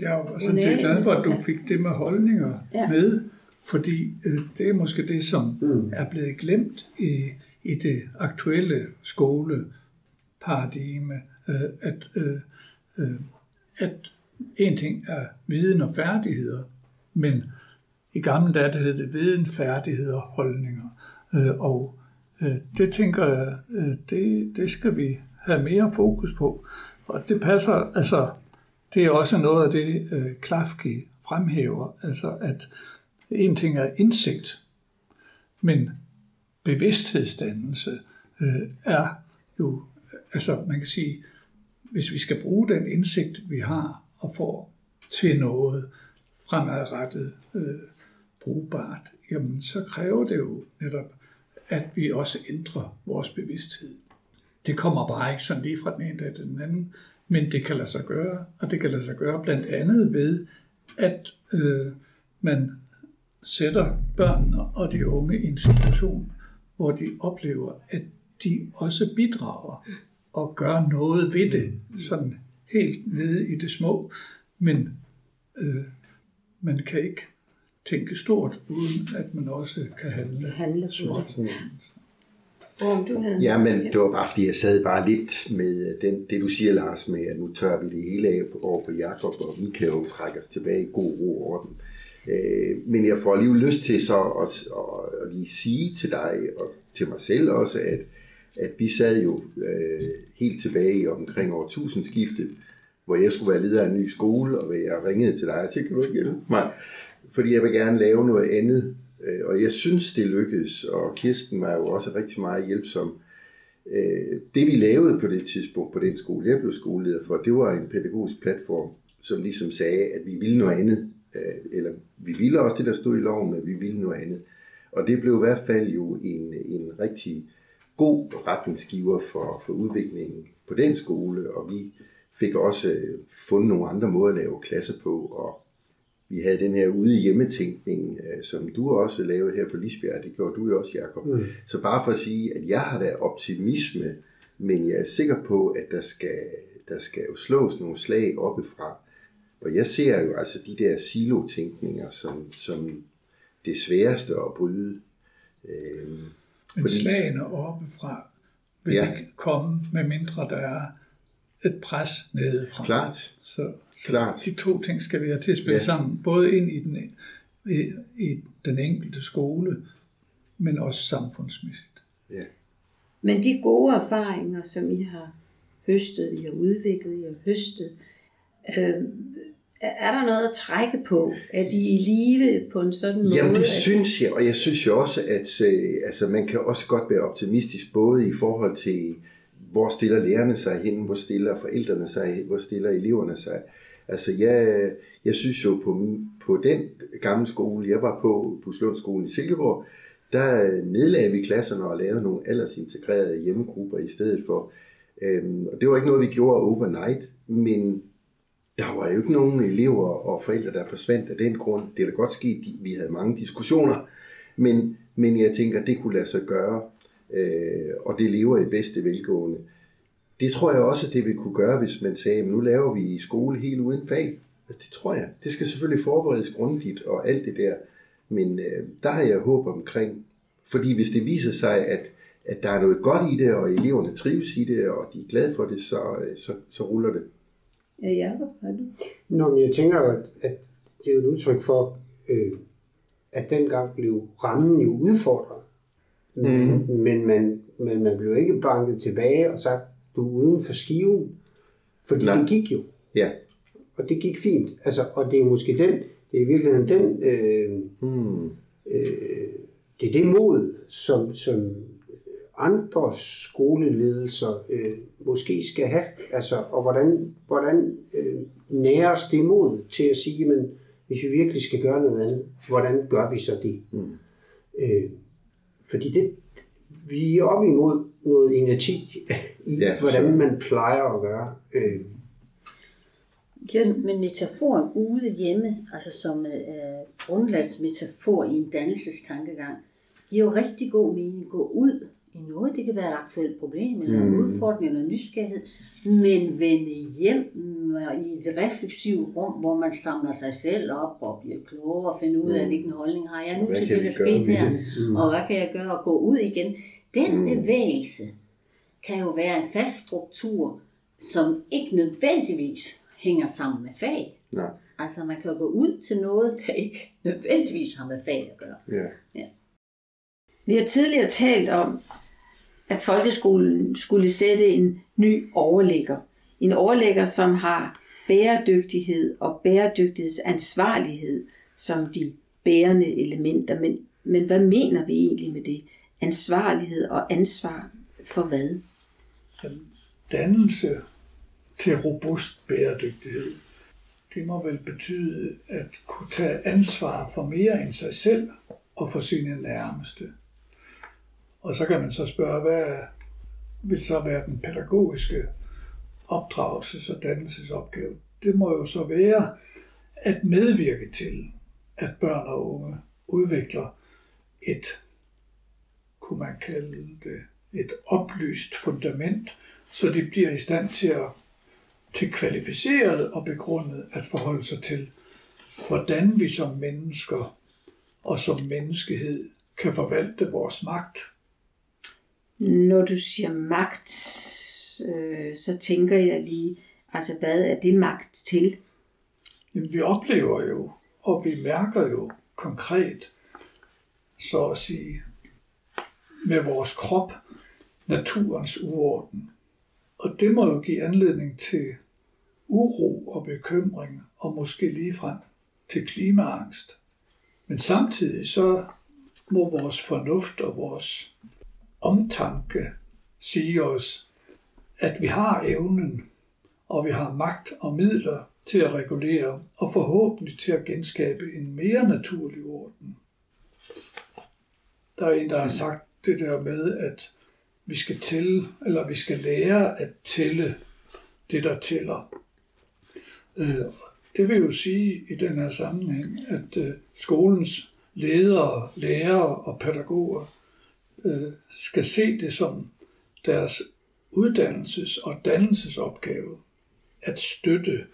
B: Jeg er sådan set glad for, at du fik det med holdninger ja. med, fordi øh, det er måske det, som mm. er blevet glemt i, i det aktuelle skoleparadigme, øh, at, øh, øh, Øh, at en ting er viden og færdigheder, men i gamle dage der hed det viden, færdigheder, holdninger. Øh, og øh, det tænker jeg, øh, det, det skal vi have mere fokus på. Og det passer, altså, det er også noget af det, Klafki fremhæver, altså at en ting er indsigt, men bevidsthedsdannelse øh, er jo, altså man kan sige, hvis vi skal bruge den indsigt, vi har og får til noget fremadrettet øh, brugbart, jamen så kræver det jo netop, at vi også ændrer vores bevidsthed. Det kommer bare ikke sådan lige fra den ene dag til den anden, men det kan lade sig gøre, og det kan lade sig gøre blandt andet ved, at øh, man sætter børnene og de unge i en situation, hvor de oplever, at de også bidrager og gør noget ved det, sådan helt nede i det små. Men øh, man kan ikke tænke stort, uden at man også kan handle,
A: handle
B: småt.
A: Om du havde
C: Ja, men det var bare fordi, jeg sad bare lidt med den, det, du siger, Lars, med at nu tør vi det hele af over på Jakob, og vi kan jo trække os tilbage i god ro og orden. Øh, men jeg får alligevel lyst til så at, at, at lige sige til dig, og til mig selv også, at, at vi sad jo øh, helt tilbage i omkring år tusindskiftet, hvor jeg skulle være leder af en ny skole, og jeg ringede til dig og sagde, kan du ikke hjælpe mig? Fordi jeg vil gerne lave noget andet. Øh, og jeg synes, det lykkedes, og Kirsten var jo også rigtig meget hjælpsom. Øh, det vi lavede på det tidspunkt på den skole, jeg blev skoleleder for, det var en pædagogisk platform, som ligesom sagde, at vi ville noget andet. Øh, eller vi ville også det, der stod i loven, men vi ville noget andet. Og det blev i hvert fald jo en, en rigtig god retningsgiver for, for udviklingen på den skole, og vi fik også fundet nogle andre måder at lave klasser på, og vi havde den her ude hjemmetænkning, som du også lavede her på Lisbjerg, det gjorde du jo også, Jacob. Mm. Så bare for at sige, at jeg har da optimisme, men jeg er sikker på, at der skal, der skal jo slås nogle slag oppefra. Og jeg ser jo altså de der silotænkninger som, som det sværeste at bryde.
B: Øhm, Men fordi, slagene oppefra vil ja. ikke komme, med mindre der er et pres nedefra.
C: Klart.
B: Så, så
C: Klart.
B: de to ting skal vi have til at spille ja. sammen, både ind i den, i, i den enkelte skole, men også samfundsmæssigt.
C: Ja.
A: Men de gode erfaringer, som I har høstet, I har udviklet, I har høstet, øh, er der noget at trække på? Er de i live på en sådan måde?
C: Jamen det synes jeg, og jeg synes jo også, at øh, altså, man kan også godt være optimistisk, både i forhold til, hvor stiller lærerne sig hen, hvor stiller forældrene sig, hvor stiller eleverne sig. Altså jeg, jeg synes jo på, på den gamle skole, jeg var på, på Slundskolen i Silkeborg, der nedlagde vi klasserne og lavede nogle aldersintegrerede hjemmegrupper i stedet for. Øhm, og det var ikke noget, vi gjorde overnight, men der var jo ikke nogen elever og forældre, der forsvandt af den grund. Det er da godt sket, vi havde mange diskussioner, men, men jeg tænker, at det kunne lade sig gøre, øh, og det lever i bedste velgående. Det tror jeg også, det vi kunne gøre, hvis man sagde, at nu laver vi i skole helt uden fag. Altså, det tror jeg. Det skal selvfølgelig forberedes grundigt og alt det der, men øh, der har jeg håb omkring. Fordi hvis det viser sig, at, at der er noget godt i det, og eleverne trives i det, og de er glade for det, så, øh, så, så ruller det.
A: Ja, Jacob, har du?
D: Nå, men jeg tænker jo, at, at det er jo et udtryk for, øh, at dengang blev rammen jo udfordret. Men, mm. men, man, men man blev ikke banket tilbage og sagt, du er uden for skiven. Fordi Nej. det gik jo.
C: Ja.
D: Og det gik fint. Altså, og det er måske den, det er i virkeligheden den, øh,
C: mm.
D: øh, det er det mod, som, som andre skoleledelser øh, måske skal have, altså, og hvordan, hvordan øh, næres det mod til at sige, men hvis vi virkelig skal gøre noget andet, hvordan gør vi så det?
C: Mm.
D: Øh, fordi det, vi er op imod noget inerti i, ja, hvordan man plejer at gøre. Øh.
E: Kirsten, men metaforen ude hjemme, altså som øh, grundlagsmetafor i en dannelsestankegang, giver jo rigtig god mening. Gå ud i noget. Det kan være et aktuelt problem, eller en mm. udfordring, eller en nysgerrighed. Men vende hjem i et refleksivt rum, hvor man samler sig selv op og bliver klogere og finder ud af, mm. hvilken holdning har jeg nu hvad til det, der skete her, mm. og hvad kan jeg gøre og gå ud igen. Den mm. bevægelse kan jo være en fast struktur, som ikke nødvendigvis hænger sammen med fag.
C: Nej.
E: Altså man kan jo gå ud til noget, der ikke nødvendigvis har med fag at gøre.
C: Ja.
E: ja.
A: Vi har tidligere talt om, at folkeskolen skulle sætte en ny overlægger. En overlægger, som har bæredygtighed og bæredygtighedsansvarlighed som de bærende elementer. Men, men hvad mener vi egentlig med det? ansvarlighed og ansvar for hvad?
B: Dannelse til robust bæredygtighed. Det må vel betyde at kunne tage ansvar for mere end sig selv og for sine nærmeste. Og så kan man så spørge, hvad vil så være den pædagogiske opdragelses- og dannelsesopgave? Det må jo så være at medvirke til, at børn og unge udvikler et, kunne man kalde det, et oplyst fundament, så de bliver i stand til at til kvalificeret og begrundet at forholde sig til, hvordan vi som mennesker og som menneskehed kan forvalte vores magt.
A: Når du siger magt, øh, så tænker jeg lige, altså hvad er det magt til?
B: Jamen, vi oplever jo, og vi mærker jo konkret, så at sige, med vores krop, naturens uorden. Og det må jo give anledning til uro og bekymring, og måske ligefrem til klimaangst. Men samtidig så må vores fornuft og vores omtanke sige os, at vi har evnen, og vi har magt og midler til at regulere, og forhåbentlig til at genskabe en mere naturlig orden. Der er en, der har sagt det der med, at vi skal tælle, eller vi skal lære at tælle det, der tæller. Øh, det vil jo sige i den her sammenhæng, at øh, skolens ledere, lærere og pædagoger øh, skal se det som deres uddannelses- og dannelsesopgave at støtte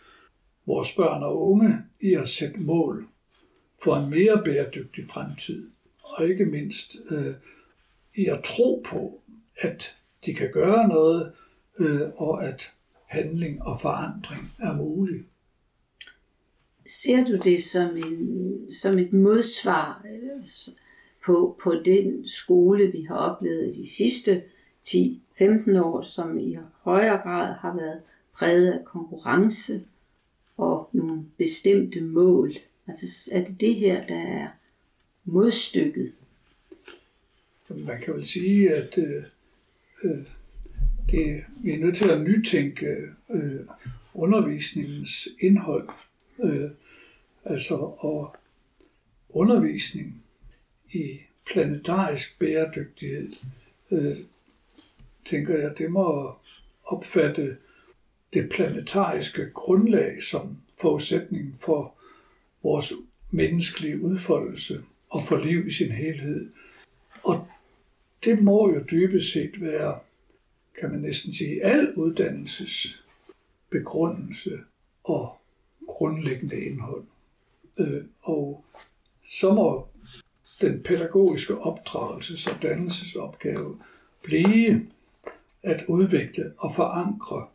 B: vores børn og unge i at sætte mål for en mere bæredygtig fremtid, og ikke mindst øh, i at tro på, at de kan gøre noget, øh, og at handling og forandring er mulig.
A: Ser du det som, en, som et modsvar øh, på, på den skole, vi har oplevet de sidste 10-15 år, som i højere grad har været præget af konkurrence og nogle bestemte mål? Altså er det det her, der er modstykket?
B: Man kan vel sige, at øh, øh, det, vi er nødt til at nytænke øh, undervisningens indhold. Øh, altså og undervisning i planetarisk bæredygtighed, øh, tænker jeg, det må opfatte det planetariske grundlag som forudsætning for vores menneskelige udfoldelse og for liv i sin helhed. Og det må jo dybest set være, kan man næsten sige, al uddannelses begrundelse og grundlæggende indhold. Øh, og så må den pædagogiske opdragelses- og dannelsesopgave blive at udvikle og forankre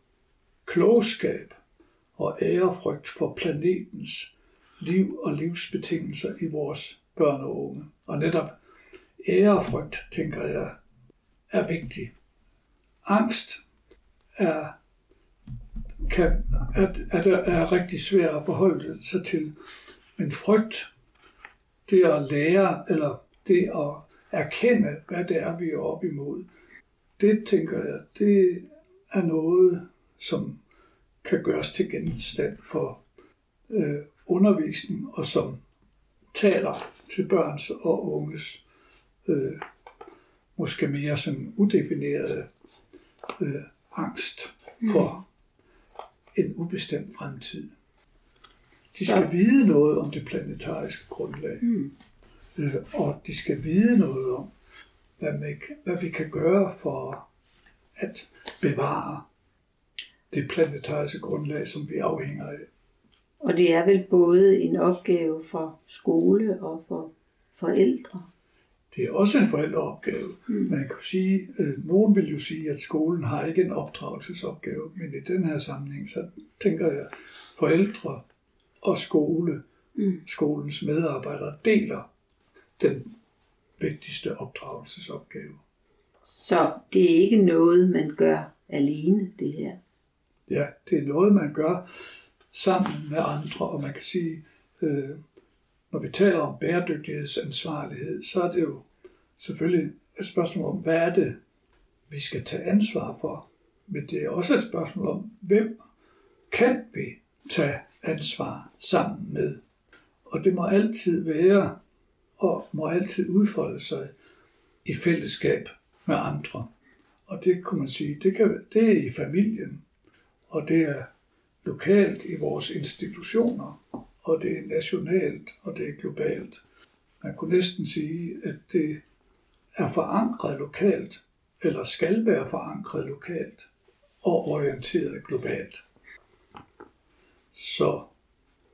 B: klogskab og ærefrygt for planetens liv og livsbetingelser i vores børn og unge. Og netop ærefrygt, tænker jeg, er vigtig. Angst er, kan, er, er, er rigtig svær at forholde sig til. Men frygt, det at lære, eller det at erkende, hvad det er, vi er oppe imod, det tænker jeg, det er noget, som kan gøres til genstand for øh, undervisning, og som taler til børns og unges øh, måske mere sådan udefinerede øh, angst for mm. en ubestemt fremtid. De skal så. vide noget om det planetariske grundlag, mm. og de skal vide noget om, hvad, man, hvad vi kan gøre for at bevare det planetariske grundlag, som vi afhænger af.
A: Og det er vel både en opgave for skole og for forældre?
B: Det er også en forældreopgave. Mm. Man kan sige, øh, nogen vil jo sige, at skolen har ikke en opdragelsesopgave, men i den her sammenhæng, så tænker jeg, forældre og skole, mm. skolens medarbejdere deler den vigtigste opdragelsesopgave.
A: Så det er ikke noget, man gør alene, det her?
B: Ja, det er noget, man gør sammen med andre, og man kan sige, øh, når vi taler om bæredygtighedsansvarlighed, så er det jo selvfølgelig et spørgsmål om, hvad er det, vi skal tage ansvar for. Men det er også et spørgsmål om, hvem kan vi tage ansvar sammen med. Og det må altid være, og må altid udfolde sig i fællesskab med andre. Og det kunne man sige, det, kan, det er i familien, og det er lokalt i vores institutioner, og det er nationalt, og det er globalt. Man kunne næsten sige, at det er forankret lokalt, eller skal være forankret lokalt, og orienteret globalt. Så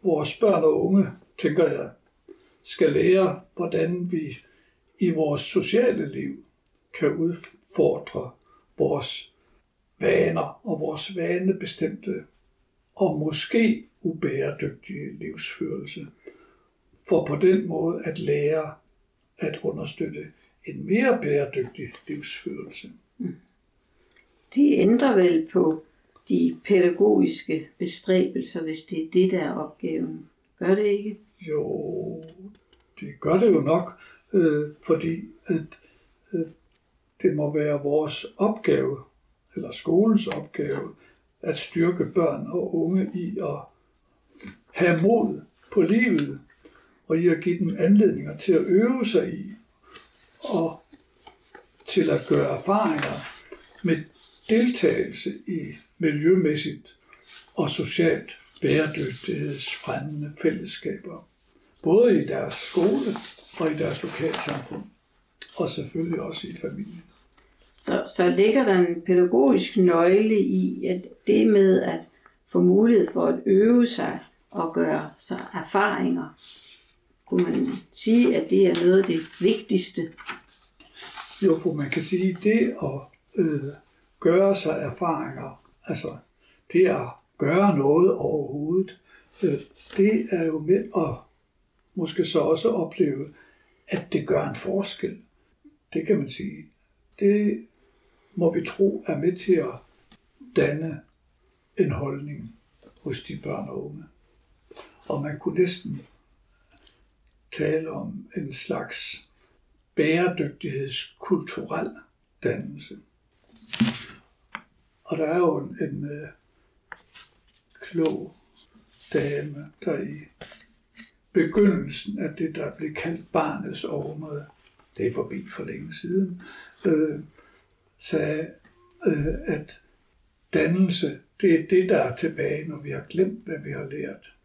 B: vores børn og unge, tænker jeg, skal lære, hvordan vi i vores sociale liv kan udfordre vores vaner og vores vanebestemte og måske ubæredygtige livsførelse, for på den måde at lære at understøtte en mere bæredygtig livsførelse.
A: De ændrer vel på de pædagogiske bestræbelser, hvis det er det, der er opgaven. Gør det ikke?
B: Jo, det gør det jo nok, øh, fordi at, øh, det må være vores opgave, eller skolens opgave, at styrke børn og unge i at have mod på livet, og i at give dem anledninger til at øve sig i, og til at gøre erfaringer med deltagelse i miljømæssigt og socialt bæredygtighedsfremmende fællesskaber, både i deres skole og i deres lokalsamfund, og selvfølgelig også i familien.
A: Så, så ligger der en pædagogisk nøgle i, at det med at få mulighed for at øve sig og gøre sig erfaringer, kunne man sige, at det er noget af det vigtigste.
B: Jo, for man kan sige, det at øh, gøre sig erfaringer, altså det at gøre noget overhovedet, øh, det er jo med at måske så også opleve, at det gør en forskel. Det kan man sige. Det må vi tro er med til at danne en holdning hos de børn og unge. Og man kunne næsten tale om en slags bæredygtighedskulturel dannelse. Og der er jo en, en øh, klog dame, der i begyndelsen af det, der blev kaldt barnets århundrede, det er forbi for længe siden, øh, sagde, øh, at dannelse, det er det, der er tilbage, når vi har glemt, hvad vi har lært.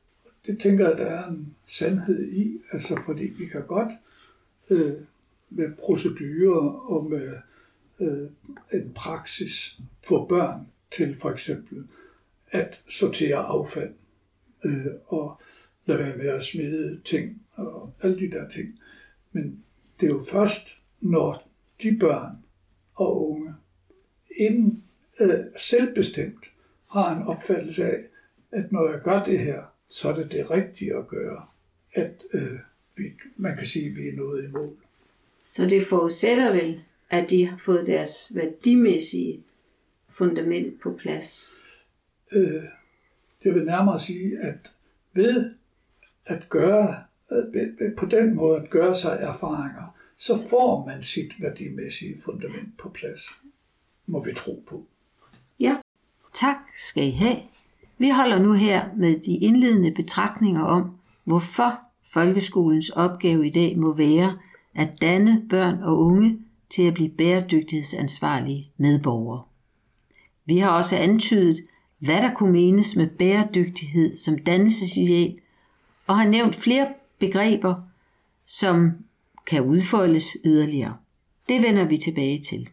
B: Det tænker jeg, der er en sandhed i, altså fordi vi kan godt øh, med procedurer og med øh, en praksis for børn til for eksempel at sortere affald øh, og lade være med at smide ting og alle de der ting. Men det er jo først, når de børn og unge inden, øh, selvbestemt har en opfattelse af, at når jeg gør det her, så er det det rigtige at gøre, at øh, vi, man kan sige, at vi er nået i mål.
A: Så det forudsætter vel, at de har fået deres værdimæssige fundament på plads.
B: Øh, det vil nærmere sige, at ved at gøre, på den måde at gøre sig erfaringer, så får man sit værdimæssige fundament på plads, må vi tro på.
A: Ja, tak skal I have. Vi holder nu her med de indledende betragtninger om, hvorfor folkeskolens opgave i dag må være at danne børn og unge til at blive bæredygtighedsansvarlige medborgere. Vi har også antydet, hvad der kunne menes med bæredygtighed som dannelsesideal, og har nævnt flere begreber, som kan udfoldes yderligere. Det vender vi tilbage til.